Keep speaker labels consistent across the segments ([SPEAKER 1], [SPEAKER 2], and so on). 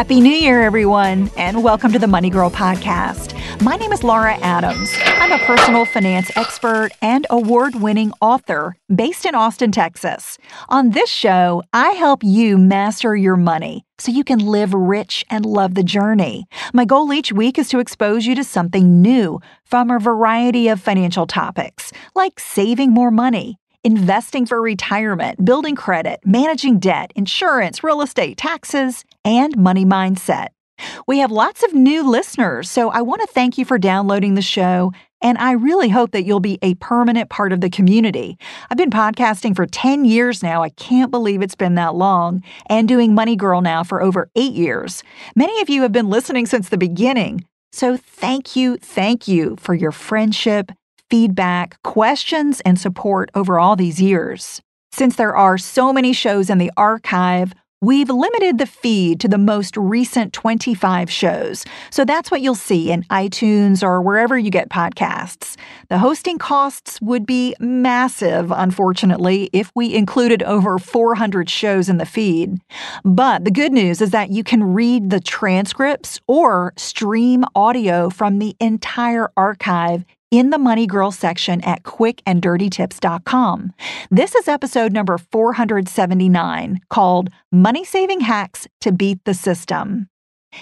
[SPEAKER 1] Happy New Year, everyone, and welcome to the Money Girl podcast. My name is Laura Adams. I'm a personal finance expert and award winning author based in Austin, Texas. On this show, I help you master your money so you can live rich and love the journey. My goal each week is to expose you to something new from a variety of financial topics, like saving more money investing for retirement, building credit, managing debt, insurance, real estate, taxes, and money mindset. We have lots of new listeners, so I want to thank you for downloading the show, and I really hope that you'll be a permanent part of the community. I've been podcasting for 10 years now. I can't believe it's been that long, and doing Money Girl now for over eight years. Many of you have been listening since the beginning. So thank you, thank you for your friendship, feedback, questions, and support over all these years. Since there are so many shows in the archive, We've limited the feed to the most recent 25 shows, so that's what you'll see in iTunes or wherever you get podcasts. The hosting costs would be massive, unfortunately, if we included over 400 shows in the feed. But the good news is that you can read the transcripts or stream audio from the entire archive in the Money Girl section at quickanddirtytips.com. This is episode number 479 called Money Saving Hacks to Beat the System.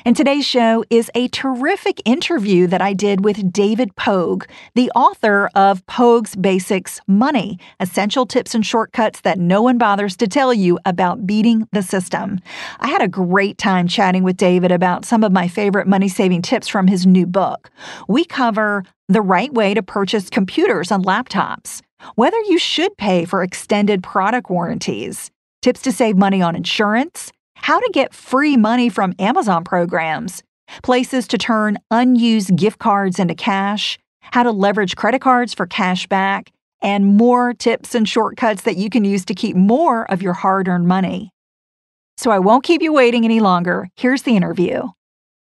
[SPEAKER 1] And today's show is a terrific interview that I did with David Pogue, the author of Pogue's Basics Money Essential Tips and Shortcuts That No One Bothers to Tell You About Beating the System. I had a great time chatting with David about some of my favorite money saving tips from his new book. We cover the right way to purchase computers and laptops, whether you should pay for extended product warranties, tips to save money on insurance how to get free money from Amazon programs, places to turn unused gift cards into cash, how to leverage credit cards for cash back, and more tips and shortcuts that you can use to keep more of your hard earned money. So I won't keep you waiting any longer. Here's the interview.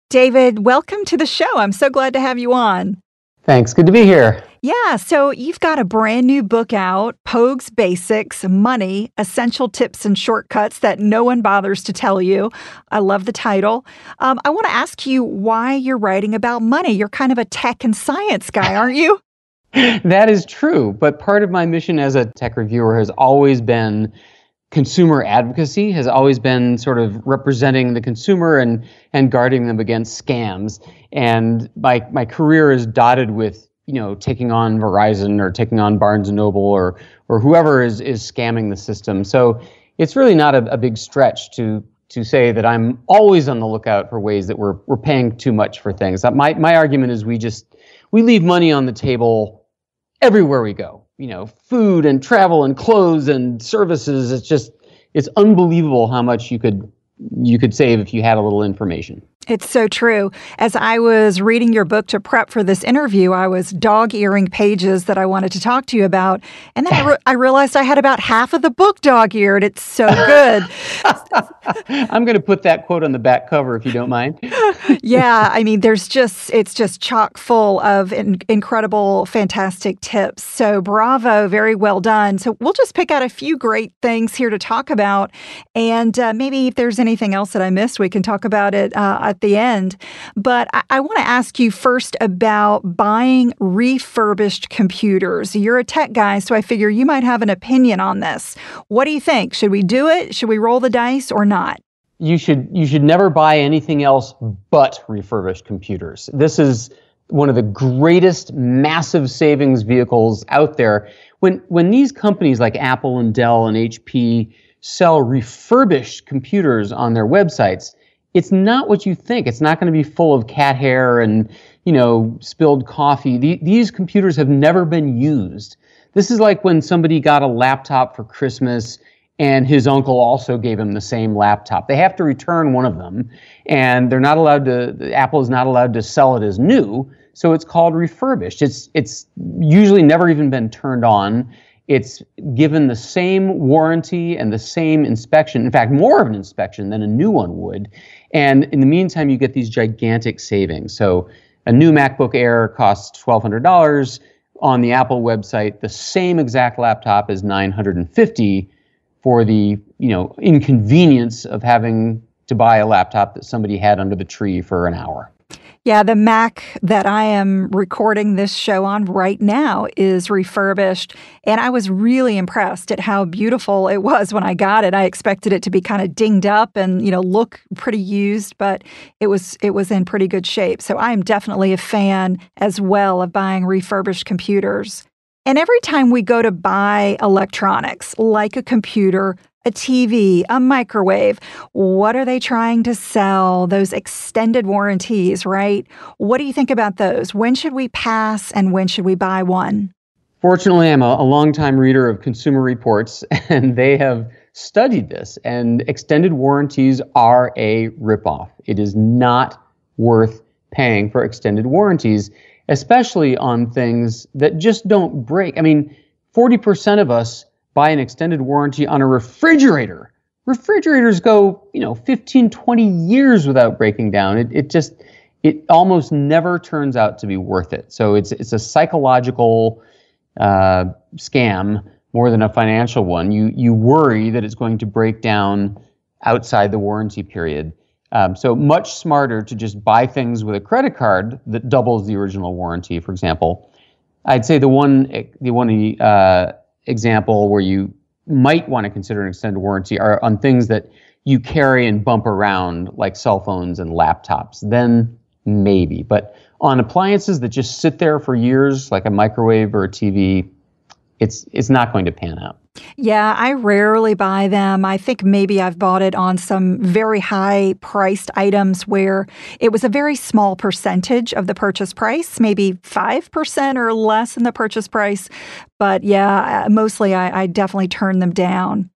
[SPEAKER 1] David, welcome to the show. I'm so glad to have you on.
[SPEAKER 2] Thanks. Good to be here.
[SPEAKER 1] Yeah, so you've got a brand new book out, Pogue's Basics Money Essential Tips and Shortcuts That No One Bothers to Tell You. I love the title. Um, I want to ask you why you're writing about money. You're kind of a tech and science guy, aren't you?
[SPEAKER 2] that is true. But part of my mission as a tech reviewer has always been consumer advocacy has always been sort of representing the consumer and and guarding them against scams and my my career is dotted with you know taking on Verizon or taking on Barnes and Noble or or whoever is is scamming the system. So it's really not a, a big stretch to to say that I'm always on the lookout for ways that we're we're paying too much for things. My my argument is we just we leave money on the table everywhere we go. You know food and travel and clothes and services. It's just it's unbelievable how much you could you could save if you had a little information
[SPEAKER 1] it's so true. As I was reading your book to prep for this interview, I was dog earing pages that I wanted to talk to you about. And then I, re- I realized I had about half of the book dog eared. It's so good.
[SPEAKER 2] I'm going to put that quote on the back cover if you don't mind.
[SPEAKER 1] yeah. I mean, there's just, it's just chock full of in- incredible, fantastic tips. So bravo. Very well done. So we'll just pick out a few great things here to talk about. And uh, maybe if there's anything else that I missed, we can talk about it. Uh, the end. But I, I want to ask you first about buying refurbished computers. You're a tech guy, so I figure you might have an opinion on this. What do you think? Should we do it? Should we roll the dice or not?
[SPEAKER 2] You should you should never buy anything else but refurbished computers. This is one of the greatest massive savings vehicles out there. When when these companies like Apple and Dell and HP sell refurbished computers on their websites, it's not what you think. It's not going to be full of cat hair and you know spilled coffee. The, these computers have never been used. This is like when somebody got a laptop for Christmas and his uncle also gave him the same laptop. They have to return one of them, and they're not allowed to. Apple is not allowed to sell it as new, so it's called refurbished. It's it's usually never even been turned on. It's given the same warranty and the same inspection. In fact, more of an inspection than a new one would. And in the meantime, you get these gigantic savings. So a new MacBook Air costs twelve hundred dollars on the Apple website. The same exact laptop is nine hundred and fifty for the you know inconvenience of having to buy a laptop that somebody had under the tree for an hour.
[SPEAKER 1] Yeah, the Mac that I am recording this show on right now is refurbished. And I was really impressed at how beautiful it was when I got it. I expected it to be kind of dinged up and, you know, look pretty used, but it was it was in pretty good shape. So I am definitely a fan as well of buying refurbished computers. And every time we go to buy electronics, like a computer, a TV, a microwave. What are they trying to sell? Those extended warranties, right? What do you think about those? When should we pass and when should we buy one?
[SPEAKER 2] Fortunately, I'm a, a longtime reader of Consumer Reports, and they have studied this. And extended warranties are a ripoff. It is not worth paying for extended warranties, especially on things that just don't break. I mean, 40% of us buy an extended warranty on a refrigerator. Refrigerators go, you know, 15, 20 years without breaking down. It, it just, it almost never turns out to be worth it. So it's, it's a psychological uh, scam more than a financial one. You, you worry that it's going to break down outside the warranty period. Um, so much smarter to just buy things with a credit card that doubles the original warranty, for example. I'd say the one, the one uh, example where you might want to consider an extended warranty are on things that you carry and bump around, like cell phones and laptops. Then maybe. But on appliances that just sit there for years, like a microwave or a TV, it's it's not going to pan out.
[SPEAKER 1] Yeah, I rarely buy them. I think maybe I've bought it on some very high priced items where it was a very small percentage of the purchase price, maybe 5% or less in the purchase price. But yeah, mostly I, I definitely turn them down.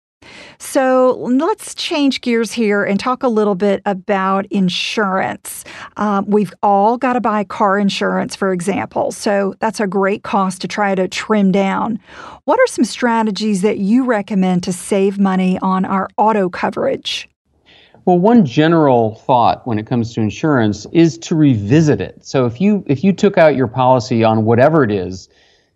[SPEAKER 1] So let's change gears here and talk a little bit about insurance. Um, we've all got to buy car insurance, for example. So that's a great cost to try to trim down. What are some strategies that you recommend to save money on our auto coverage?
[SPEAKER 2] Well, one general thought when it comes to insurance is to revisit it. So if you if you took out your policy on whatever it is,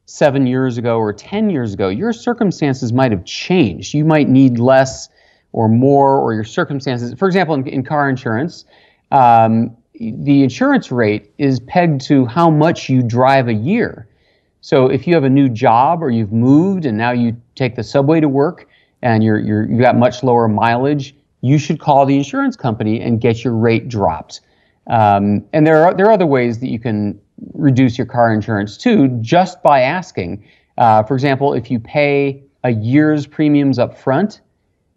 [SPEAKER 2] seven years ago or 10 years ago, your circumstances might have changed. You might need less or more, or your circumstances. For example, in, in car insurance, um, the insurance rate is pegged to how much you drive a year. So if you have a new job or you've moved and now you take the subway to work and you're, you're, you've got much lower mileage, you should call the insurance company and get your rate dropped. Um, and there are, there are other ways that you can reduce your car insurance too just by asking. Uh, for example, if you pay a year's premiums up front,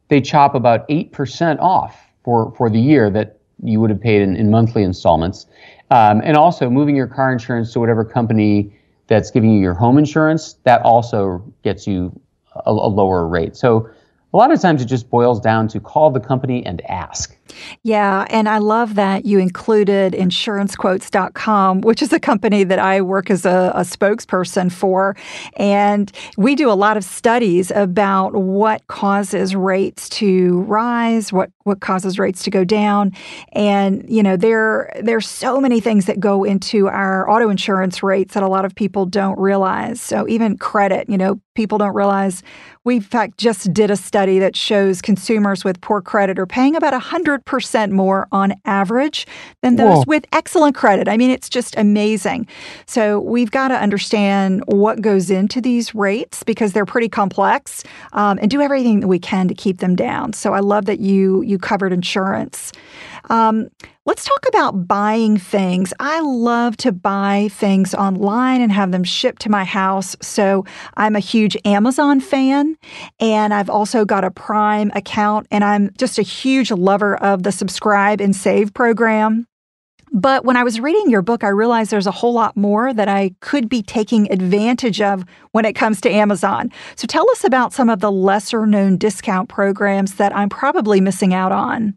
[SPEAKER 2] they chop about 8% off for, for the year that you would have paid in, in monthly installments. Um, and also, moving your car insurance to whatever company that's giving you your home insurance, that also gets you a, a lower rate. So, a lot of times it just boils down to call the company and ask.
[SPEAKER 1] Yeah, and I love that you included insurancequotes.com, which is a company that I work as a, a, spokesperson for. And we do a lot of studies about what causes rates to rise, what, what causes rates to go down. And, you know, there there's so many things that go into our auto insurance rates that a lot of people don't realize. So even credit, you know, people don't realize we in fact just did a study that shows consumers with poor credit are paying about 100 4% more on average than those
[SPEAKER 2] Whoa.
[SPEAKER 1] with excellent credit. I mean, it's just amazing. So we've got to understand what goes into these rates because they're pretty complex um, and do everything that we can to keep them down. So I love that you you covered insurance. Um, let's talk about buying things. I love to buy things online and have them shipped to my house. So I'm a huge Amazon fan, and I've also got a Prime account, and I'm just a huge lover of the subscribe and save program. But when I was reading your book, I realized there's a whole lot more that I could be taking advantage of when it comes to Amazon. So tell us about some of the lesser known discount programs that I'm probably missing out on.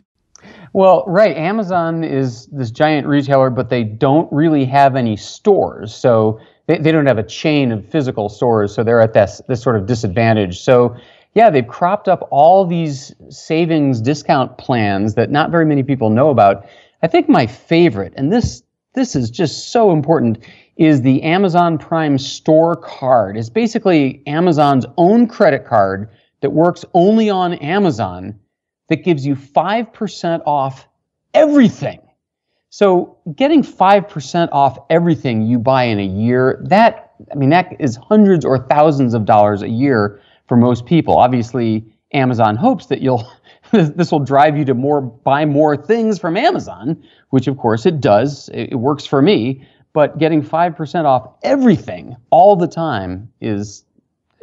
[SPEAKER 2] Well, right. Amazon is this giant retailer, but they don't really have any stores. So they, they don't have a chain of physical stores. So they're at this, this sort of disadvantage. So, yeah, they've cropped up all these savings discount plans that not very many people know about. I think my favorite, and this this is just so important, is the Amazon Prime Store card. It's basically Amazon's own credit card that works only on Amazon that gives you 5% off everything. So getting 5% off everything you buy in a year, that, I mean, that is hundreds or thousands of dollars a year for most people. Obviously, Amazon hopes that you'll, this will drive you to more, buy more things from Amazon, which of course it does. It, works for me. But getting 5% off everything all the time is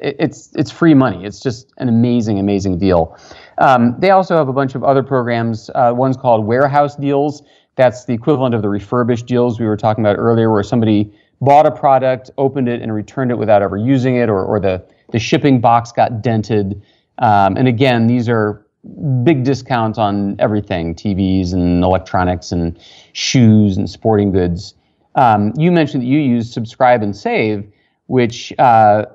[SPEAKER 2] it's it's free money. It's just an amazing, amazing deal. Um, they also have a bunch of other programs. Uh, one's called Warehouse Deals. That's the equivalent of the refurbished deals we were talking about earlier, where somebody bought a product, opened it, and returned it without ever using it, or, or the, the shipping box got dented. Um, and again, these are big discounts on everything TVs and electronics and shoes and sporting goods. Um, you mentioned that you use Subscribe and Save which uh,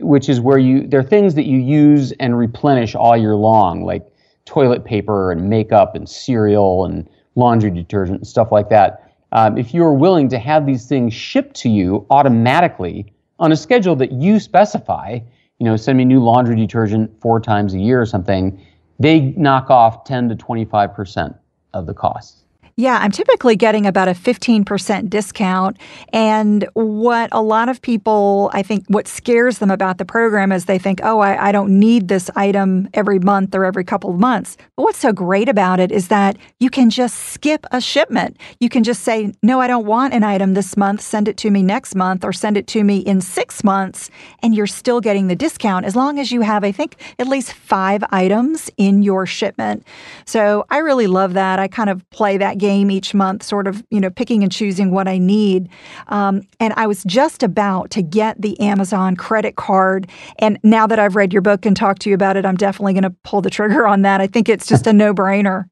[SPEAKER 2] which is where you there are things that you use and replenish all year long, like toilet paper and makeup and cereal and laundry detergent and stuff like that. Um, if you are willing to have these things shipped to you automatically on a schedule that you specify, you know, send me new laundry detergent four times a year or something, they knock off 10 to 25 percent of the cost.
[SPEAKER 1] Yeah, I'm typically getting about a 15% discount. And what a lot of people, I think, what scares them about the program is they think, oh, I, I, don't need this item every month or every couple of months. But what's so great about it is that you can just skip a shipment. You can just say, no, I don't want an item this month, send it to me next month, or send it to me in six months, and you're still getting the discount as long as you have, I think, at least five items in your shipment. So I really love that. I kind of play that game game each month, sort of, you know, picking and choosing what I need. Um, and I was just about to get the Amazon credit card. And now that I've read your book and talked to you about it, I'm definitely going to pull the trigger on that. I think it's just a no brainer.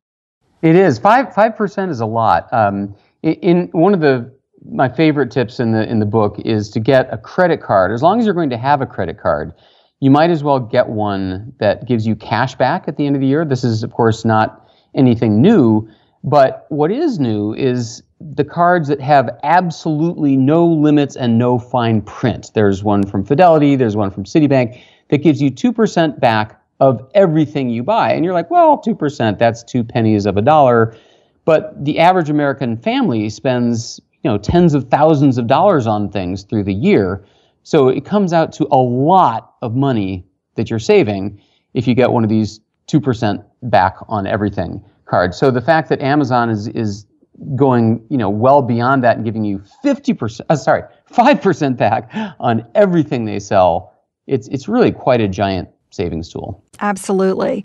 [SPEAKER 2] It is five five percent is a lot. Um, in, one of the my favorite tips in the in the book is to get a credit card. As long as you're going to have a credit card, you might as well get one that gives you cash back at the end of the year. This is of course not anything new, but what is new is the cards that have absolutely no limits and no fine print. There's one from Fidelity, there's one from Citibank that gives you 2% back of everything you buy. And you're like, well, 2%, that's two pennies of a dollar. But the average American family spends, you know, tens of thousands of dollars on things through the year. So it comes out to a lot of money that you're saving if you get one of these 2% back on everything card. So the fact that Amazon is is going, you know, well beyond that and giving you 50%, uh, sorry, 5% back on everything they sell, it's it's really quite a giant savings tool.
[SPEAKER 1] Absolutely.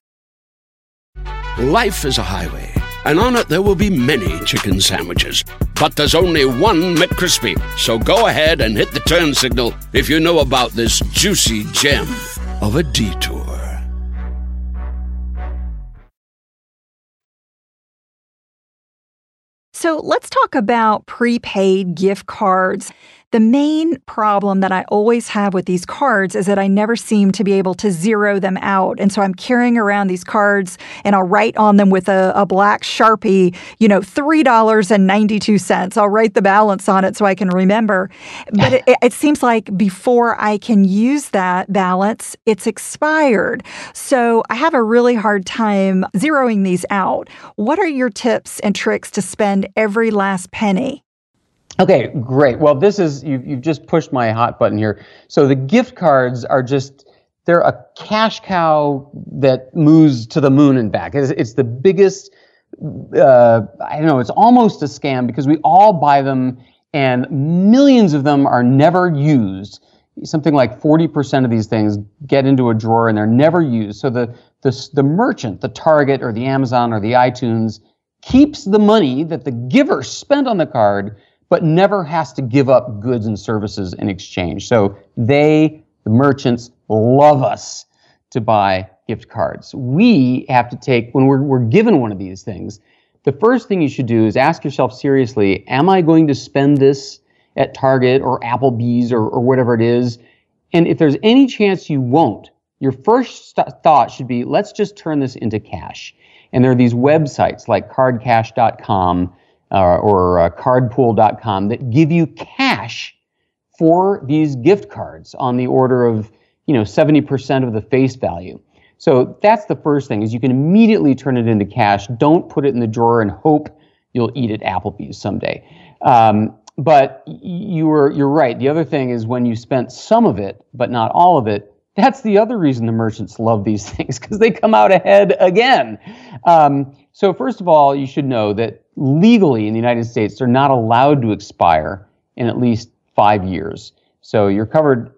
[SPEAKER 3] Life is a highway, and on it there will be many chicken sandwiches. But there's only one McCrispy. So go ahead and hit the turn signal if you know about this juicy gem of a detour.
[SPEAKER 1] So let's talk about prepaid gift cards. The main problem that I always have with these cards is that I never seem to be able to zero them out. And so I'm carrying around these cards and I'll write on them with a, a black Sharpie, you know, $3.92. I'll write the balance on it so I can remember. But it, it seems like before I can use that balance, it's expired. So I have a really hard time zeroing these out. What are your tips and tricks to spend every last penny?
[SPEAKER 2] Okay, great. Well, this is you've, you've just pushed my hot button here. So the gift cards are just they're a cash cow that moves to the moon and back. It's, it's the biggest. Uh, I don't know. It's almost a scam because we all buy them, and millions of them are never used. Something like 40% of these things get into a drawer and they're never used. So the the the merchant, the Target or the Amazon or the iTunes, keeps the money that the giver spent on the card but never has to give up goods and services in exchange. So they, the merchants, love us to buy gift cards. We have to take, when we're, we're given one of these things, the first thing you should do is ask yourself seriously, am I going to spend this at Target or Applebee's or, or whatever it is? And if there's any chance you won't, your first st- thought should be, let's just turn this into cash. And there are these websites like cardcash.com uh, or uh, cardpool.com that give you cash for these gift cards on the order of you know 70% of the face value. So that's the first thing is you can immediately turn it into cash. Don't put it in the drawer and hope you'll eat at Applebee's someday. Um, but you were you're right. The other thing is when you spent some of it, but not all of it. That's the other reason the merchants love these things because they come out ahead again. Um, so first of all, you should know that legally in the United States, they're not allowed to expire in at least five years. So you're covered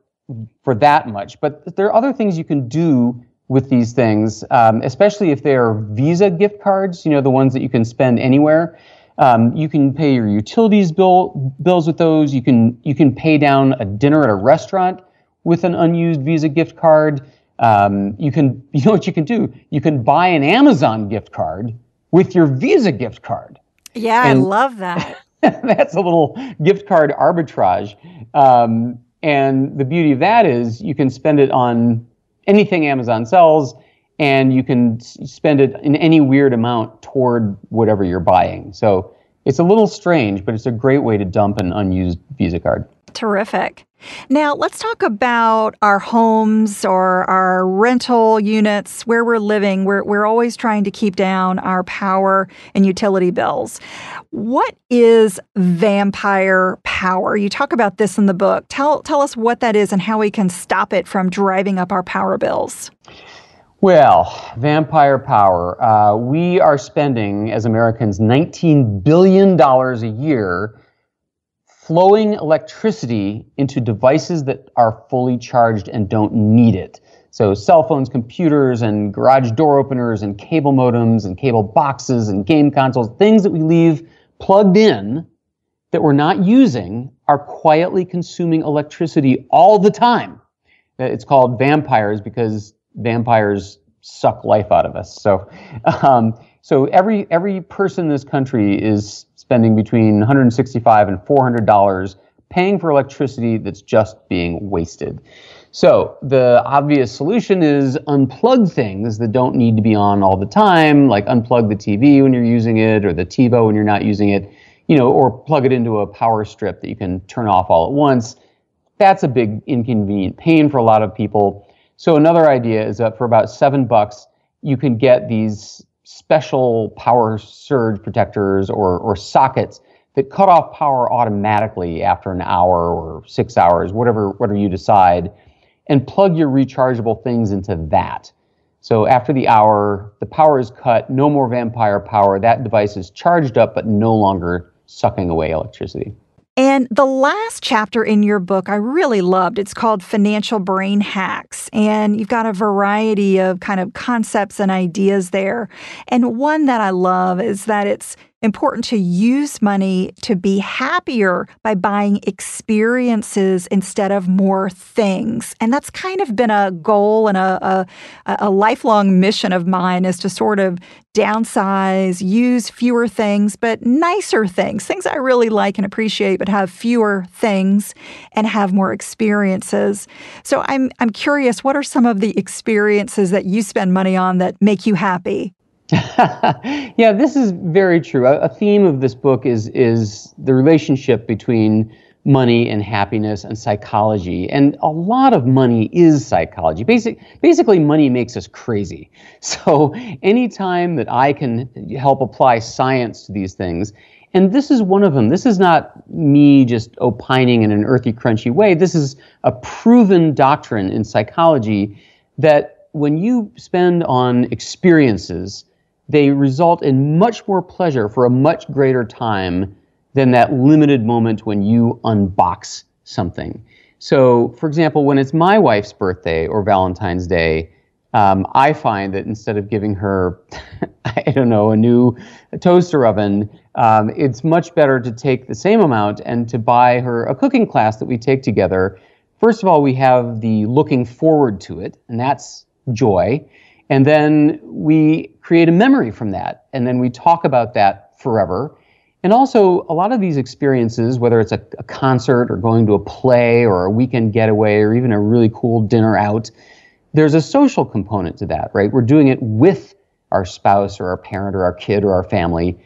[SPEAKER 2] for that much. But there are other things you can do with these things, um, especially if they're Visa gift cards, you know, the ones that you can spend anywhere. Um, you can pay your utilities bill bills with those. You can you can pay down a dinner at a restaurant with an unused Visa gift card. Um, you can you know what you can do? You can buy an Amazon gift card with your Visa gift card.
[SPEAKER 1] Yeah, and I love that.
[SPEAKER 2] that's a little gift card arbitrage. Um, and the beauty of that is you can spend it on anything Amazon sells, and you can spend it in any weird amount toward whatever you're buying. So it's a little strange, but it's a great way to dump an unused Visa card.
[SPEAKER 1] Terrific. Now, let's talk about our homes or our rental units where we're living. We're, we're always trying to keep down our power and utility bills. What is vampire power? You talk about this in the book. Tell, tell us what that is and how we can stop it from driving up our power bills.
[SPEAKER 2] Well, vampire power. Uh, we are spending, as Americans, $19 billion a year flowing electricity into devices that are fully charged and don't need it. So cell phones, computers, and garage door openers, and cable modems, and cable boxes, and game consoles, things that we leave plugged in that we're not using are quietly consuming electricity all the time. Uh, it's called vampires because vampires suck life out of us. So, um, so every every person in this country is spending between 165 and 400 dollars paying for electricity that's just being wasted. So the obvious solution is unplug things that don't need to be on all the time, like unplug the TV when you're using it, or the TiVo when you're not using it, you know, or plug it into a power strip that you can turn off all at once. That's a big inconvenient pain for a lot of people. So another idea is that for about seven bucks, you can get these special power surge protectors or, or sockets that cut off power automatically after an hour or six hours, whatever, whatever you decide, and plug your rechargeable things into that. So after the hour, the power is cut, no more vampire power. That device is charged up, but no longer sucking away electricity.
[SPEAKER 1] And the last chapter in your book I really loved. It's called Financial Brain Hacks. And you've got a variety of kind of concepts and ideas there. And one that I love is that it's important to use money to be happier by buying experiences instead of more things. And that's kind of been a goal and a, a, a lifelong mission of mine is to sort of downsize, use fewer things, but nicer things, things I really like and appreciate, but have fewer things and have more experiences. So I'm I'm curious, what are some of the experiences that you spend money on that make you happy?
[SPEAKER 2] yeah, this is very true. A, theme of this book is is the relationship between money and happiness and psychology. And a lot of money is psychology. Basic, basically, money makes us crazy. So anytime that I can help apply science to these things, and this is one of them. This is not me just opining in an earthy, crunchy way. This is a proven doctrine in psychology that when you spend on experiences, they result in much more pleasure for a much greater time than that limited moment when you unbox something. So, for example, when it's my wife's birthday or Valentine's Day, um, I find that instead of giving her, I don't know, a new toaster oven, um, it's much better to take the same amount and to buy her a cooking class that we take together. First of all, we have the looking forward to it, and that's joy. And then we create a memory from that. And then we talk about that forever. And also, a lot of these experiences, whether it's a, a, concert or going to a play or a weekend getaway or even a really cool dinner out, there's a social component to that, right? We're doing it with our spouse or our parent or our kid or our family.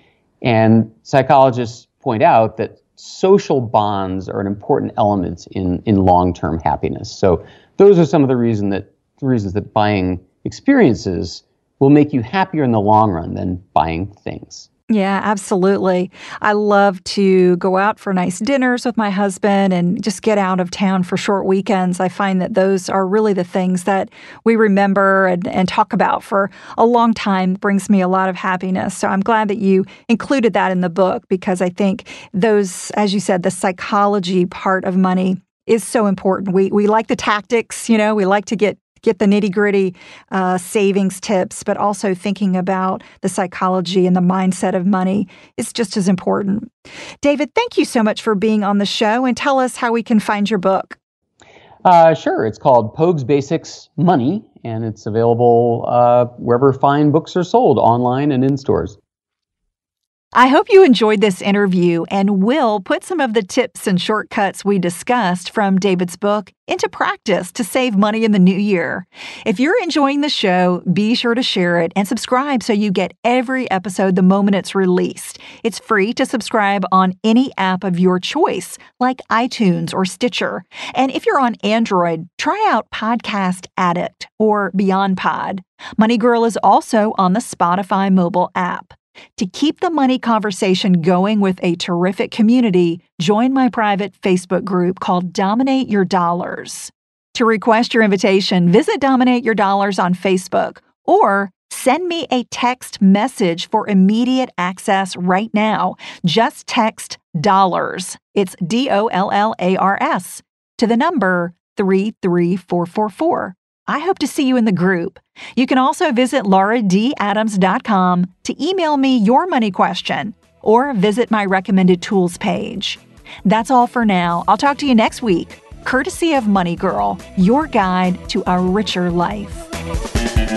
[SPEAKER 2] And psychologists point out that social bonds are an important element in, in long term happiness. So, those are some of the reason that, reasons that buying experiences will make you happier in the long run than buying things.
[SPEAKER 1] Yeah, absolutely. I love to go out for nice dinners with my husband and just get out of town for short weekends. I find that those are really the things that we remember and, and talk about for a long time, brings me a lot of happiness. So I'm glad that you included that in the book because I think those, as you said, the psychology part of money is so important. We we like the tactics, you know, we like to get get the nitty gritty uh, savings tips, but also thinking about the psychology and the mindset of money is just as important. David, thank you so much for being on the show and tell us how we can find your book.
[SPEAKER 2] Uh, sure. It's called Pogue's Basics Money, and it's available uh, wherever fine books are sold, online and in stores.
[SPEAKER 1] I hope you enjoyed this interview and will put some of the tips and shortcuts we discussed from David's book into practice to save money in the new year. If you're enjoying the show, be sure to share it and subscribe so you get every episode the moment it's released. It's free to subscribe on any app of your choice, like iTunes or Stitcher. And if you're on Android, try out Podcast Addict or Beyond Pod. Money Girl is also on the Spotify mobile app. To keep the money conversation going with a terrific community, join my private Facebook group called Dominate Your Dollars. To request your invitation, visit Dominate Your Dollars on Facebook or send me a text message for immediate access right now. Just text dollars. It's D O L L A R S to the number 33444. I hope to see you in the group. You can also visit lauradadams.com to email me your money question or visit my recommended tools page. That's all for now. I'll talk to you next week, courtesy of Money Girl, your guide to a richer life.